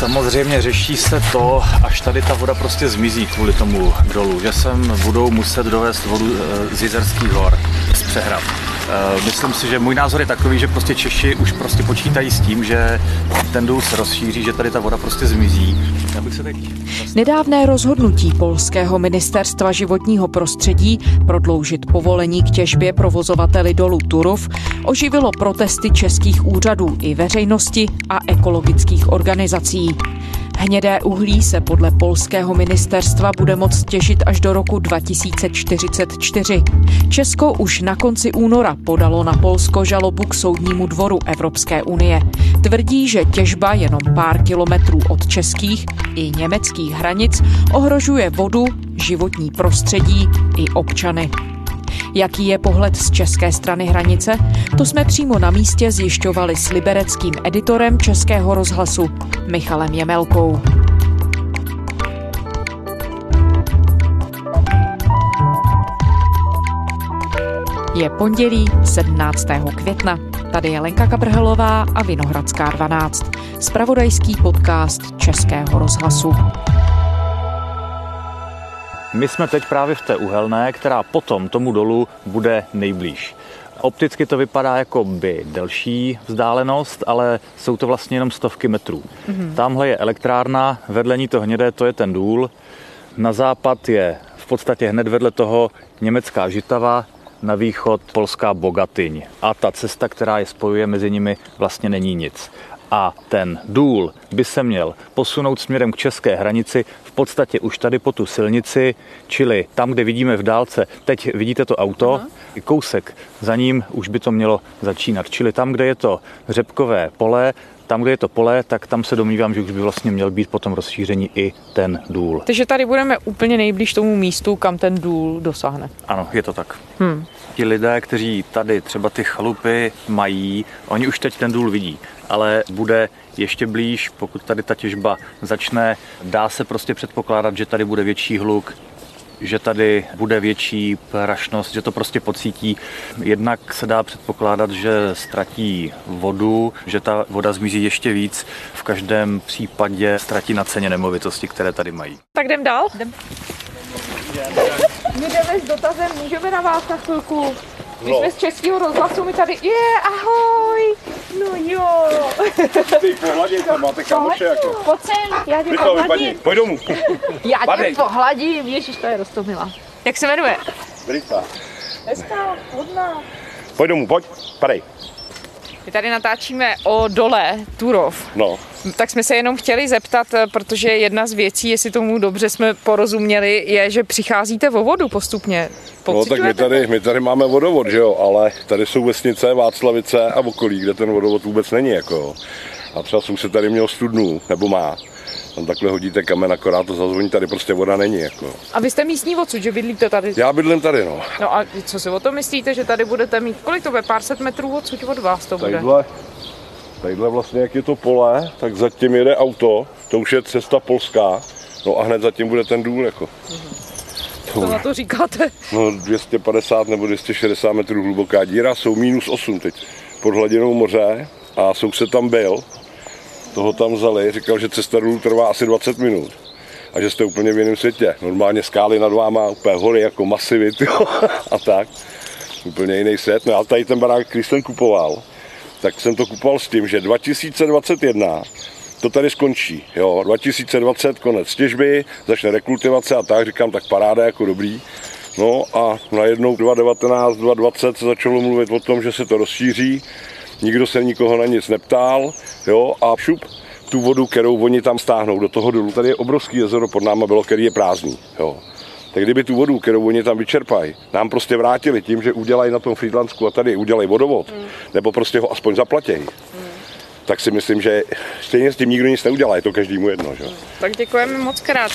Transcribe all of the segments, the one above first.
Samozřejmě řeší se to, až tady ta voda prostě zmizí kvůli tomu dolu, že sem budou muset dovést vodu eh, z Jizerských hor, z přehrad. Eh, myslím si, že můj názor je takový, že prostě Češi už prostě počítají s tím, že ten důl se rozšíří, že tady ta voda prostě zmizí. Já bych se teď... Nedávné rozhodnutí polského ministerstva životního prostředí prodloužit povolení k těžbě provozovateli dolu Turów oživilo protesty českých úřadů i veřejnosti a ekologických organizací. Hnědé uhlí se podle polského ministerstva bude moct těžit až do roku 2044. Česko už na konci února podalo na Polsko žalobu k soudnímu dvoru Evropské unie. Tvrdí, že těžba jenom pár kilometrů od českých i německých hranic ohrožuje vodu, životní prostředí i občany. Jaký je pohled z české strany hranice? To jsme přímo na místě zjišťovali s libereckým editorem Českého rozhlasu Michalem Jemelkou. Je pondělí 17. května. Tady je Lenka Kabrhelová a Vinohradská 12. Spravodajský podcast Českého rozhlasu. My jsme teď právě v té uhelné, která potom tomu dolu bude nejblíž. Opticky to vypadá jako by delší vzdálenost, ale jsou to vlastně jenom stovky metrů. Mm-hmm. Tamhle je elektrárna, vedle ní to hnědé, to je ten důl. Na západ je v podstatě hned vedle toho německá Žitava, na východ polská Bogatyň. A ta cesta, která je spojuje mezi nimi, vlastně není nic a ten důl by se měl posunout směrem k české hranici v podstatě už tady po tu silnici, čili tam, kde vidíme v dálce, teď vidíte to auto, Aha. kousek za ním už by to mělo začínat, čili tam, kde je to řepkové pole, tam, kde je to pole, tak tam se domnívám, že už by vlastně měl být potom rozšíření i ten důl. Takže tady budeme úplně nejblíž tomu místu, kam ten důl dosáhne. Ano, je to tak. Hmm. Ti lidé, kteří tady třeba ty chalupy mají, oni už teď ten důl vidí ale bude ještě blíž, pokud tady ta těžba začne. Dá se prostě předpokládat, že tady bude větší hluk, že tady bude větší prašnost, že to prostě pocítí. Jednak se dá předpokládat, že ztratí vodu, že ta voda zmizí ještě víc. V každém případě ztratí na ceně nemovitosti, které tady mají. Tak jdem dál? Jdem. My jdeme s dotazem, můžeme na vás na chvilku my no. jsme z českého rozhlasu, my tady, je, ahoj, no jo. Ty pohladím, to máte kamoše jako. Pojď sem, já tě pohladím. Pojď domů. Já tě pohladím, ježiš, to je rostomila. Jak se jmenuje? Brita. Hezká, hodná. Pojď domů, pojď, padej. My tady natáčíme o dole Turov. No. Tak jsme se jenom chtěli zeptat, protože jedna z věcí, jestli tomu dobře jsme porozuměli, je, že přicházíte o vodu postupně. No tak my tady, my tady máme vodovod, že jo, ale tady jsou vesnice, Václavice a okolí, kde ten vodovod vůbec není, jako A třeba jsem se tady měl studnu, nebo má. Tam takhle hodíte kamen, akorát to zazvoní, tady prostě voda není. Jako. A vy jste místní odsud, že bydlíte tady? Já bydlím tady, no. No a co si o tom myslíte, že tady budete mít, kolik to bude, pár set metrů odsud od vás to bude? Tadyhle, tadyhle vlastně, jak je to pole, tak zatím jede auto, to už je cesta polská, no a hned zatím bude ten důl, jako. Mm-hmm. Co na to říkáte? No 250 nebo 260 metrů hluboká díra, jsou minus 8 teď pod hladinou moře a soused tam byl, toho tam vzali, říkal, že cesta dolů trvá asi 20 minut a že jste úplně v jiném světě. Normálně skály nad váma, úplně hory jako masivy tyjo, a tak. Úplně jiný svět. No a tady ten barák, který jsem kupoval, tak jsem to kupoval s tím, že 2021 to tady skončí. Jo, 2020 konec těžby, začne rekultivace a tak, říkám, tak paráda jako dobrý. No a najednou 2019, 2020 se začalo mluvit o tom, že se to rozšíří, nikdo se nikoho na nic neptal, jo, a šup, tu vodu, kterou oni tam stáhnou do toho dolu. Tady je obrovský jezero pod náma bylo, který je prázdný. Jo. Tak kdyby tu vodu, kterou oni tam vyčerpají, nám prostě vrátili tím, že udělají na tom Friedlandsku a tady udělají vodovod, mm. nebo prostě ho aspoň zaplatí, mm tak si myslím, že stejně s tím nikdo nic neudělá, je to každému jedno. Že? Tak děkujeme moc krát.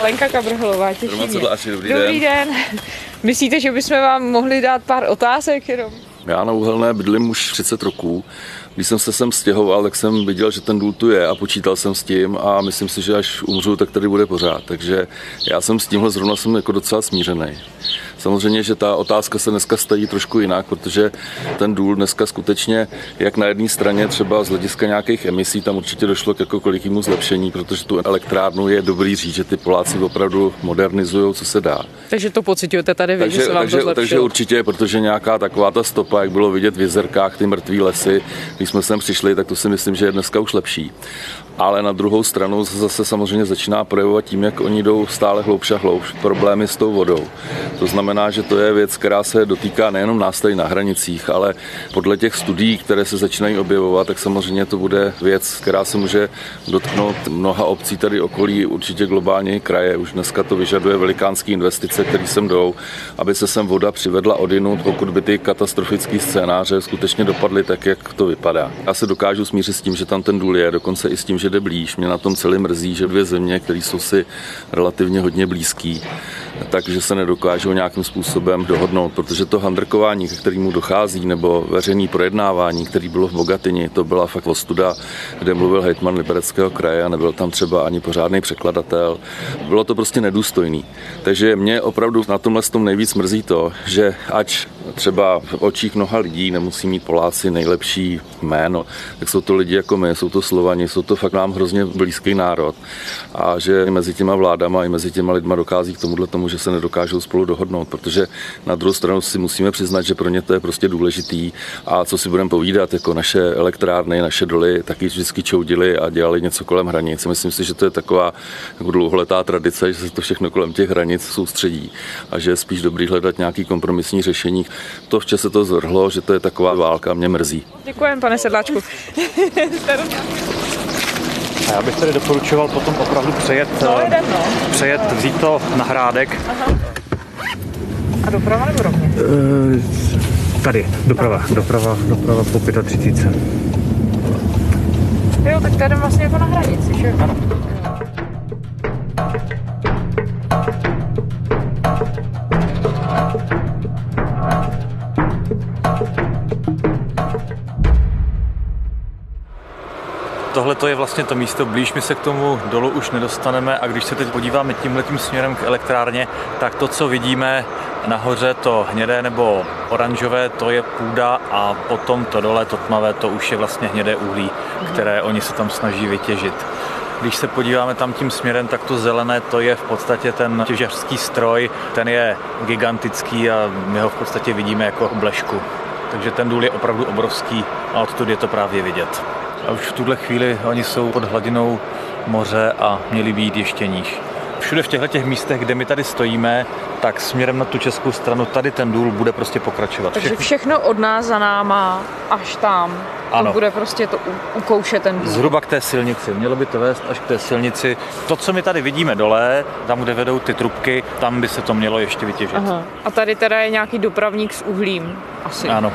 Lenka Kabrhlová, těší mě. Dobrý, Dobrý den. Myslíte, že bychom vám mohli dát pár otázek jenom? Já na Uhelné bydlím už 30 roků. Když jsem se sem stěhoval, tak jsem viděl, že ten důl tu je a počítal jsem s tím a myslím si, že až umřu, tak tady bude pořád. Takže já jsem s tímhle zrovna jsem jako docela smířený. Samozřejmě, že ta otázka se dneska staví trošku jinak, protože ten důl dneska skutečně, jak na jedné straně třeba z hlediska nějakých emisí, tam určitě došlo k jakokolikému zlepšení, protože tu elektrárnu je dobrý říct, že ty Poláci opravdu modernizují, co se dá. Takže to pocitujete tady vy, takže, že se vám takže, to takže určitě, protože nějaká taková ta stopa, jak bylo vidět v jezerkách, ty mrtvé lesy, když jsme sem přišli, tak to si myslím, že je dneska už lepší ale na druhou stranu se zase samozřejmě začíná projevovat tím, jak oni jdou stále hloubš a hloubš problémy s tou vodou. To znamená, že to je věc, která se dotýká nejenom nás tady na hranicích, ale podle těch studií, které se začínají objevovat, tak samozřejmě to bude věc, která se může dotknout mnoha obcí tady okolí, určitě globálně kraje. Už dneska to vyžaduje velikánské investice, které sem jdou, aby se sem voda přivedla odinut, pokud by ty katastrofické scénáře skutečně dopadly tak, jak to vypadá. Já se dokážu smířit s tím, že tam ten důl je, dokonce i s tím, že jde blíž. Mě na tom celý mrzí, že dvě země, které jsou si relativně hodně blízký, takže se nedokážou nějakým způsobem dohodnout, protože to handrkování, ke kterému dochází, nebo veřejné projednávání, který bylo v Bogatyni, to byla fakt ostuda, kde mluvil hejtman Libereckého kraje a nebyl tam třeba ani pořádný překladatel. Bylo to prostě nedůstojný. Takže mě opravdu na tomhle tom nejvíc mrzí to, že ať třeba v očích mnoha lidí nemusí mít Poláci nejlepší jméno, tak jsou to lidi jako my, jsou to Slovani, jsou to fakt nám hrozně blízký národ a že mezi těma vládama i mezi těma lidma dochází k tomuhle tomu, že se nedokážou spolu dohodnout, protože na druhou stranu si musíme přiznat, že pro ně to je prostě důležitý a co si budeme povídat, jako naše elektrárny, naše doly taky vždycky čoudili a dělali něco kolem hranic. Myslím si, že to je taková jako dlouholetá tradice, že se to všechno kolem těch hranic soustředí a že je spíš dobrý hledat nějaký kompromisní řešení. To v čase to zvrhlo, že to je taková válka, mě mrzí. Děkujem, pane Sedláčku. A já bych tady doporučoval potom opravdu přejet, No, jdem, no. přejet vzít to na hrádek. A doprava nebo rovně? Tady, doprava, doprava, doprava po 35. Jo, tak tady vlastně jako na hranici, že? Tohle to je vlastně to místo, blíž my se k tomu dolu už nedostaneme a když se teď podíváme tímhletím směrem k elektrárně, tak to, co vidíme nahoře, to hnědé nebo oranžové, to je půda a potom to dole, to tmavé, to už je vlastně hnědé uhlí, které oni se tam snaží vytěžit. Když se podíváme tam tím směrem, tak to zelené, to je v podstatě ten těžařský stroj, ten je gigantický a my ho v podstatě vidíme jako blešku. Takže ten důl je opravdu obrovský a odtud je to právě vidět. A už v tuhle chvíli oni jsou pod hladinou moře a měli být ještě níž. Všude v těchto těch místech, kde my tady stojíme, tak směrem na tu českou stranu tady ten důl bude prostě pokračovat. Takže všechno od nás za náma až tam. Ano. To bude prostě to u- ukouše ten důl. Zhruba k té silnici. Mělo by to vést až k té silnici. To, co my tady vidíme dole, tam, kde vedou ty trubky, tam by se to mělo ještě vytěžit. Aha. A tady teda je nějaký dopravník s uhlím. Asi. Ano.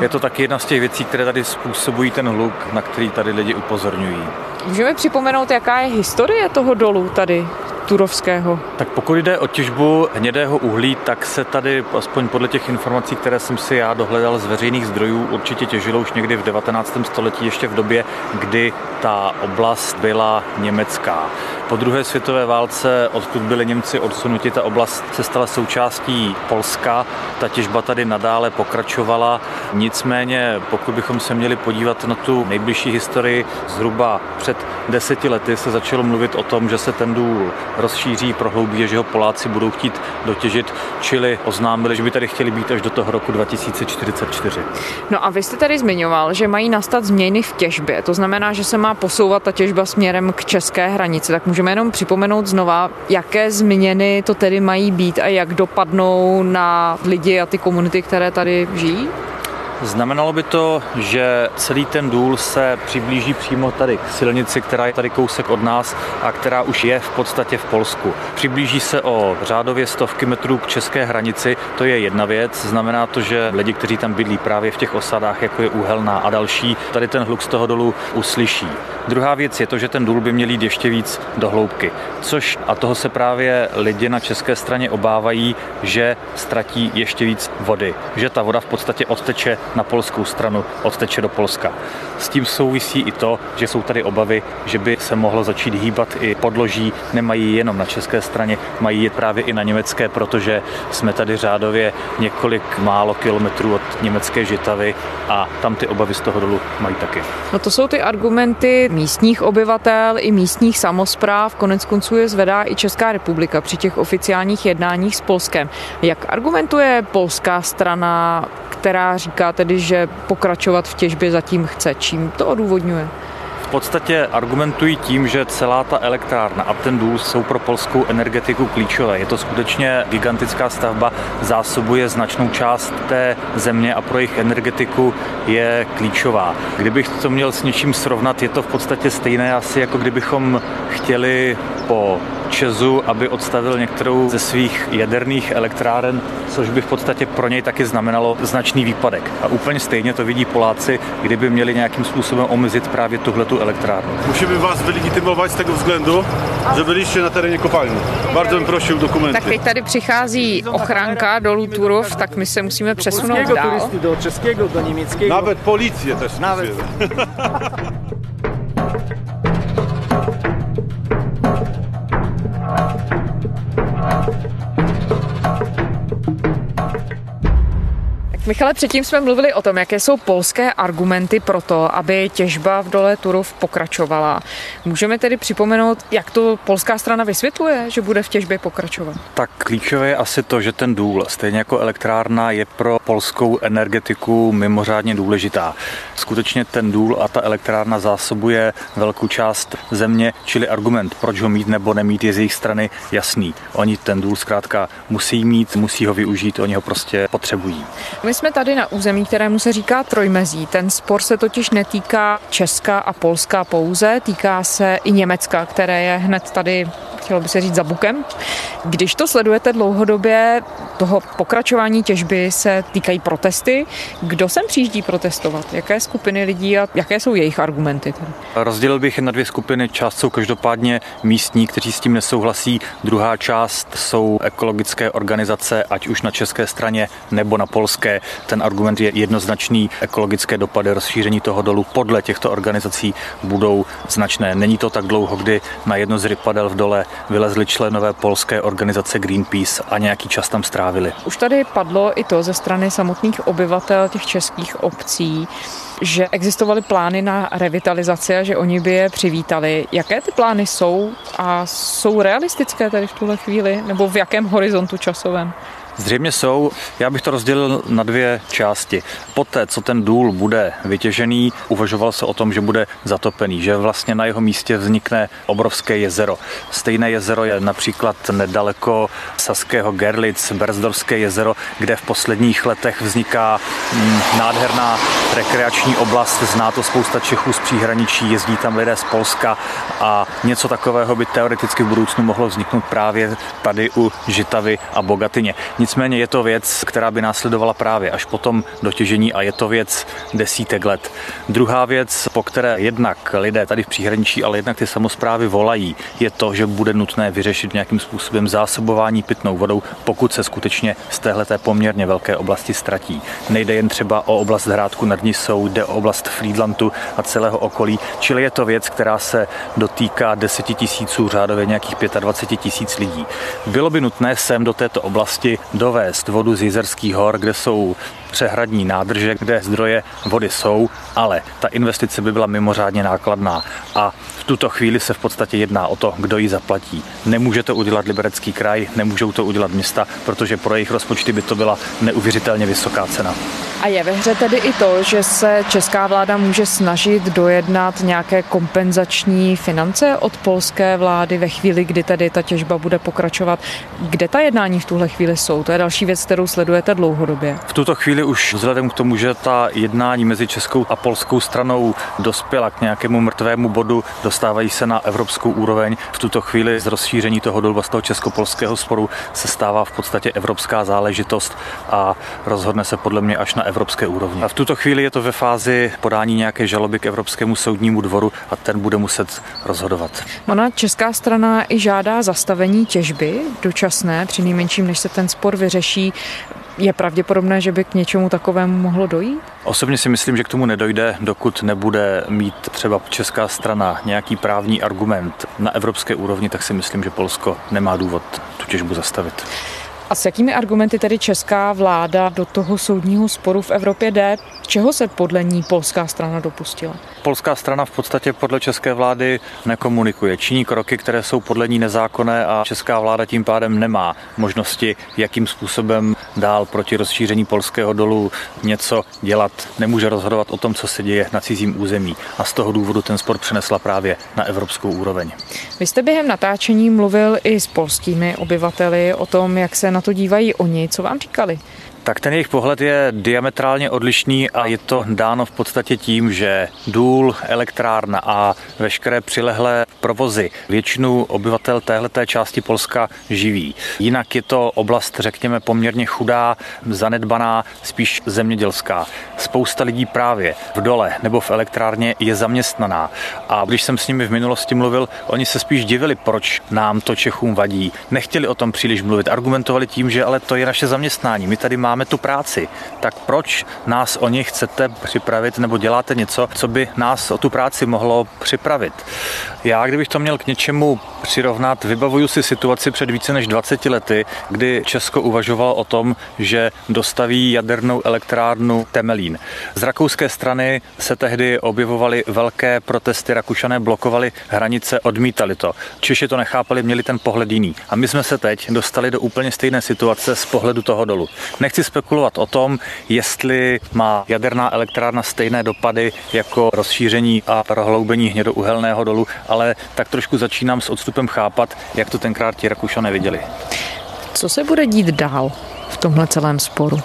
Je to taky jedna z těch věcí, které tady způsobují ten hluk, na který tady lidi upozorňují. Můžeme připomenout, jaká je historie toho dolu tady, Turovského? Tak pokud jde o těžbu hnědého uhlí, tak se tady, aspoň podle těch informací, které jsem si já dohledal z veřejných zdrojů, určitě těžilo už někdy v 19. století, ještě v době, kdy ta oblast byla německá. Po druhé světové válce, odkud byli Němci odsunuti, ta oblast se stala součástí Polska. Ta těžba tady nadále pokračovala. Nicméně, pokud bychom se měli podívat na tu nejbližší historii, zhruba před deseti lety se začalo mluvit o tom, že se ten důl rozšíří, prohloubí, že ho Poláci budou chtít dotěžit, čili oznámili, že by tady chtěli být až do toho roku 2044. No a vy jste tady zmiňoval, že mají nastat změny v těžbě. To znamená, že se má posouvat ta těžba směrem k české hranici. Tak můžeme jenom připomenout znova, jaké změny to tedy mají být a jak dopadnou na lidi a ty komunity, které tady žijí? Znamenalo by to, že celý ten důl se přiblíží přímo tady k silnici, která je tady kousek od nás a která už je v podstatě v Polsku. Přiblíží se o řádově stovky metrů k české hranici, to je jedna věc. Znamená to, že lidi, kteří tam bydlí právě v těch osadách, jako je Úhelná a další, tady ten hluk z toho dolu uslyší. Druhá věc je to, že ten důl by měl jít ještě víc do hloubky, což a toho se právě lidi na české straně obávají, že ztratí ještě víc vody, že ta voda v podstatě odteče na polskou stranu odteče do Polska. S tím souvisí i to, že jsou tady obavy, že by se mohlo začít hýbat i podloží. Nemají jenom na české straně, mají je právě i na německé, protože jsme tady řádově několik málo kilometrů od německé Žitavy a tam ty obavy z toho dolu mají taky. No to jsou ty argumenty místních obyvatel i místních samozpráv. Konec konců je zvedá i Česká republika při těch oficiálních jednáních s Polskem. Jak argumentuje polská strana, která říká tedy, že pokračovat v těžbě zatím chce? Čím to odůvodňuje? v podstatě argumentují tím, že celá ta elektrárna a ten důl jsou pro polskou energetiku klíčové. Je to skutečně gigantická stavba, zásobuje značnou část té země a pro jejich energetiku je klíčová. Kdybych to měl s něčím srovnat, je to v podstatě stejné asi, jako kdybychom chtěli po Česu, aby odstavil některou ze svých jaderných elektráren, což by v podstatě pro něj taky znamenalo značný výpadek. A úplně stejně to vidí Poláci, kdyby měli nějakým způsobem omezit právě tuhletu elektrárnu. Musimy was wylegitymować z tego względu, że byliście na terenie kopalni. Bardzo bym prosił dokumenty. Tak teď tady přichází ochranka dolů Turów, tak my se musíme přesunout dál. do czeskiego, do niemieckiego. Nawet policję też. Nawet. Michale, předtím jsme mluvili o tom, jaké jsou polské argumenty pro to, aby těžba v dole Turów pokračovala. Můžeme tedy připomenout, jak to polská strana vysvětluje, že bude v těžbě pokračovat? Tak klíčové je asi to, že ten důl, stejně jako elektrárna, je pro polskou energetiku mimořádně důležitá. Skutečně ten důl a ta elektrárna zásobuje velkou část země, čili argument, proč ho mít nebo nemít, je z jejich strany jasný. Oni ten důl zkrátka musí mít, musí ho využít, oni ho prostě potřebují. My jsme tady na území, kterému se říká trojmezí. Ten spor se totiž netýká Česka a Polska pouze, týká se i Německa, které je hned tady chtělo by se říct za bukem. Když to sledujete dlouhodobě, toho pokračování těžby se týkají protesty. Kdo sem přijíždí protestovat? Jaké skupiny lidí a jaké jsou jejich argumenty? Tady? Rozdělil bych na dvě skupiny. Část jsou každopádně místní, kteří s tím nesouhlasí. Druhá část jsou ekologické organizace, ať už na české straně nebo na polské. Ten argument je jednoznačný. Ekologické dopady rozšíření toho dolu podle těchto organizací budou značné. Není to tak dlouho, kdy na jedno z rypadel v dole vylezli členové polské organizace Greenpeace a nějaký čas tam strávili. Už tady padlo i to ze strany samotných obyvatel těch českých obcí, že existovaly plány na revitalizaci a že oni by je přivítali. Jaké ty plány jsou a jsou realistické tady v tuhle chvíli nebo v jakém horizontu časovém? Zřejmě jsou. Já bych to rozdělil na dvě části. Poté, co ten důl bude vytěžený, uvažoval se o tom, že bude zatopený, že vlastně na jeho místě vznikne obrovské jezero. Stejné jezero je například nedaleko Saského Gerlitz, Berzdorské jezero, kde v posledních letech vzniká mm, nádherná rekreační oblast. Zná to spousta Čechů z příhraničí, jezdí tam lidé z Polska a něco takového by teoreticky v budoucnu mohlo vzniknout právě tady u Žitavy a Bogatyně. Nicméně je to věc, která by následovala právě až potom dotěžení a je to věc desítek let. Druhá věc, po které jednak lidé tady v příhraničí, ale jednak ty samozprávy volají, je to, že bude nutné vyřešit nějakým způsobem zásobování pitnou vodou, pokud se skutečně z téhleté poměrně velké oblasti ztratí. Nejde jen třeba o oblast Hrádku nad Nisou, jde o oblast Friedlandu a celého okolí, čili je to věc, která se dotýká deseti tisíců, řádově nějakých 25 tisíc lidí. Bylo by nutné sem do této oblasti dovést vodu z Jizerských hor, kde jsou přehradní nádrže, kde zdroje vody jsou, ale ta investice by byla mimořádně nákladná a v tuto chvíli se v podstatě jedná o to, kdo ji zaplatí. Nemůže to udělat Liberecký kraj, nemůžou to udělat města, protože pro jejich rozpočty by to byla neuvěřitelně vysoká cena. A je ve hře tedy i to, že se česká vláda může snažit dojednat nějaké kompenzační finance od polské vlády ve chvíli, kdy tedy ta těžba bude pokračovat. Kde ta jednání v tuhle chvíli jsou? To je další věc, kterou sledujete dlouhodobě. V tuto chvíli už vzhledem k tomu, že ta jednání mezi českou a polskou stranou dospěla k nějakému mrtvému bodu, dostávají se na evropskou úroveň. V tuto chvíli z rozšíření toho dolba z toho česko-polského sporu se stává v podstatě evropská záležitost a rozhodne se podle mě až na evropské úrovni. A v tuto chvíli je to ve fázi podání nějaké žaloby k Evropskému soudnímu dvoru a ten bude muset rozhodovat. Ona česká strana i žádá zastavení těžby dočasné, při nejmenším, než se ten spor vyřeší. Je pravděpodobné, že by k něčemu takovému mohlo dojít? Osobně si myslím, že k tomu nedojde, dokud nebude mít třeba česká strana nějaký právní argument na evropské úrovni, tak si myslím, že Polsko nemá důvod tu těžbu zastavit. A s jakými argumenty tedy česká vláda do toho soudního sporu v Evropě jde? Čeho se podle ní polská strana dopustila? Polská strana v podstatě podle české vlády nekomunikuje. Činí kroky, které jsou podle ní nezákonné a česká vláda tím pádem nemá možnosti, jakým způsobem dál proti rozšíření polského dolu něco dělat. Nemůže rozhodovat o tom, co se děje na cizím území. A z toho důvodu ten sport přenesla právě na evropskou úroveň. Vy jste během natáčení mluvil i s polskými obyvateli o tom, jak se na to dívají oni. Co vám říkali? Tak ten jejich pohled je diametrálně odlišný a je to dáno v podstatě tím, že důl, elektrárna a veškeré přilehlé provozy většinu obyvatel téhleté části Polska živí. Jinak je to oblast, řekněme, poměrně chudá, zanedbaná, spíš zemědělská. Spousta lidí právě v dole nebo v elektrárně je zaměstnaná. A když jsem s nimi v minulosti mluvil, oni se spíš divili, proč nám to Čechům vadí. Nechtěli o tom příliš mluvit, argumentovali tím, že ale to je naše zaměstnání, my tady máme máme tu práci, tak proč nás o ně chcete připravit nebo děláte něco, co by nás o tu práci mohlo připravit? Já, kdybych to měl k něčemu přirovnat, vybavuju si situaci před více než 20 lety, kdy Česko uvažovalo o tom, že dostaví jadernou elektrárnu Temelín. Z rakouské strany se tehdy objevovaly velké protesty, Rakušané blokovali hranice, odmítali to. Češi to nechápali, měli ten pohled jiný. A my jsme se teď dostali do úplně stejné situace z pohledu toho dolu. Nechci spekulovat o tom, jestli má jaderná elektrárna stejné dopady jako rozšíření a prohloubení hnědouhelného dolu, ale tak trošku začínám s odstupem chápat, jak to tenkrát ti Rakušané viděli. Co se bude dít dál v tomhle celém sporu?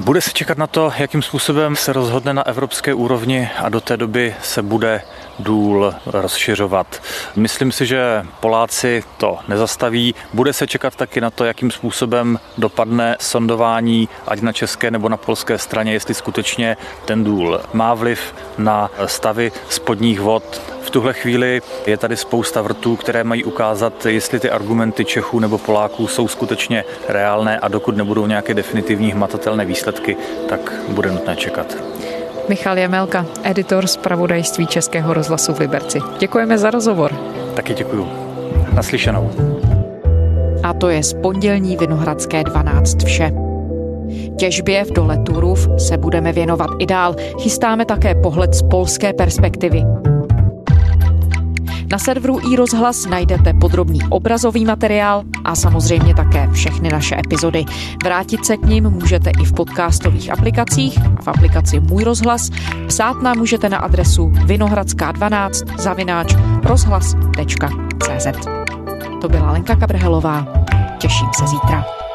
Bude se čekat na to, jakým způsobem se rozhodne na evropské úrovni a do té doby se bude důl rozšiřovat. Myslím si, že Poláci to nezastaví. Bude se čekat taky na to, jakým způsobem dopadne sondování, ať na české nebo na polské straně, jestli skutečně ten důl má vliv na stavy spodních vod. V tuhle chvíli je tady spousta vrtů, které mají ukázat, jestli ty argumenty Čechů nebo Poláků jsou skutečně reálné a dokud nebudou nějaké definitivní hmatatelné výsledky, tak bude nutné čekat. Michal Jamelka, editor z pravodajství Českého rozhlasu v Liberci. Děkujeme za rozhovor. Taky děkuju. Naslyšenou. A to je z pondělní Vinohradské 12 vše. Těžbě v dole Turów se budeme věnovat i dál. Chystáme také pohled z polské perspektivy. Na serveru i rozhlas najdete podrobný obrazový materiál a samozřejmě také všechny naše epizody. Vrátit se k nim můžete i v podcastových aplikacích a v aplikaci Můj rozhlas. Psát nám můžete na adresu vinohradská12 zavináč rozhlas.cz To byla Lenka Kabrhelová. Těším se zítra.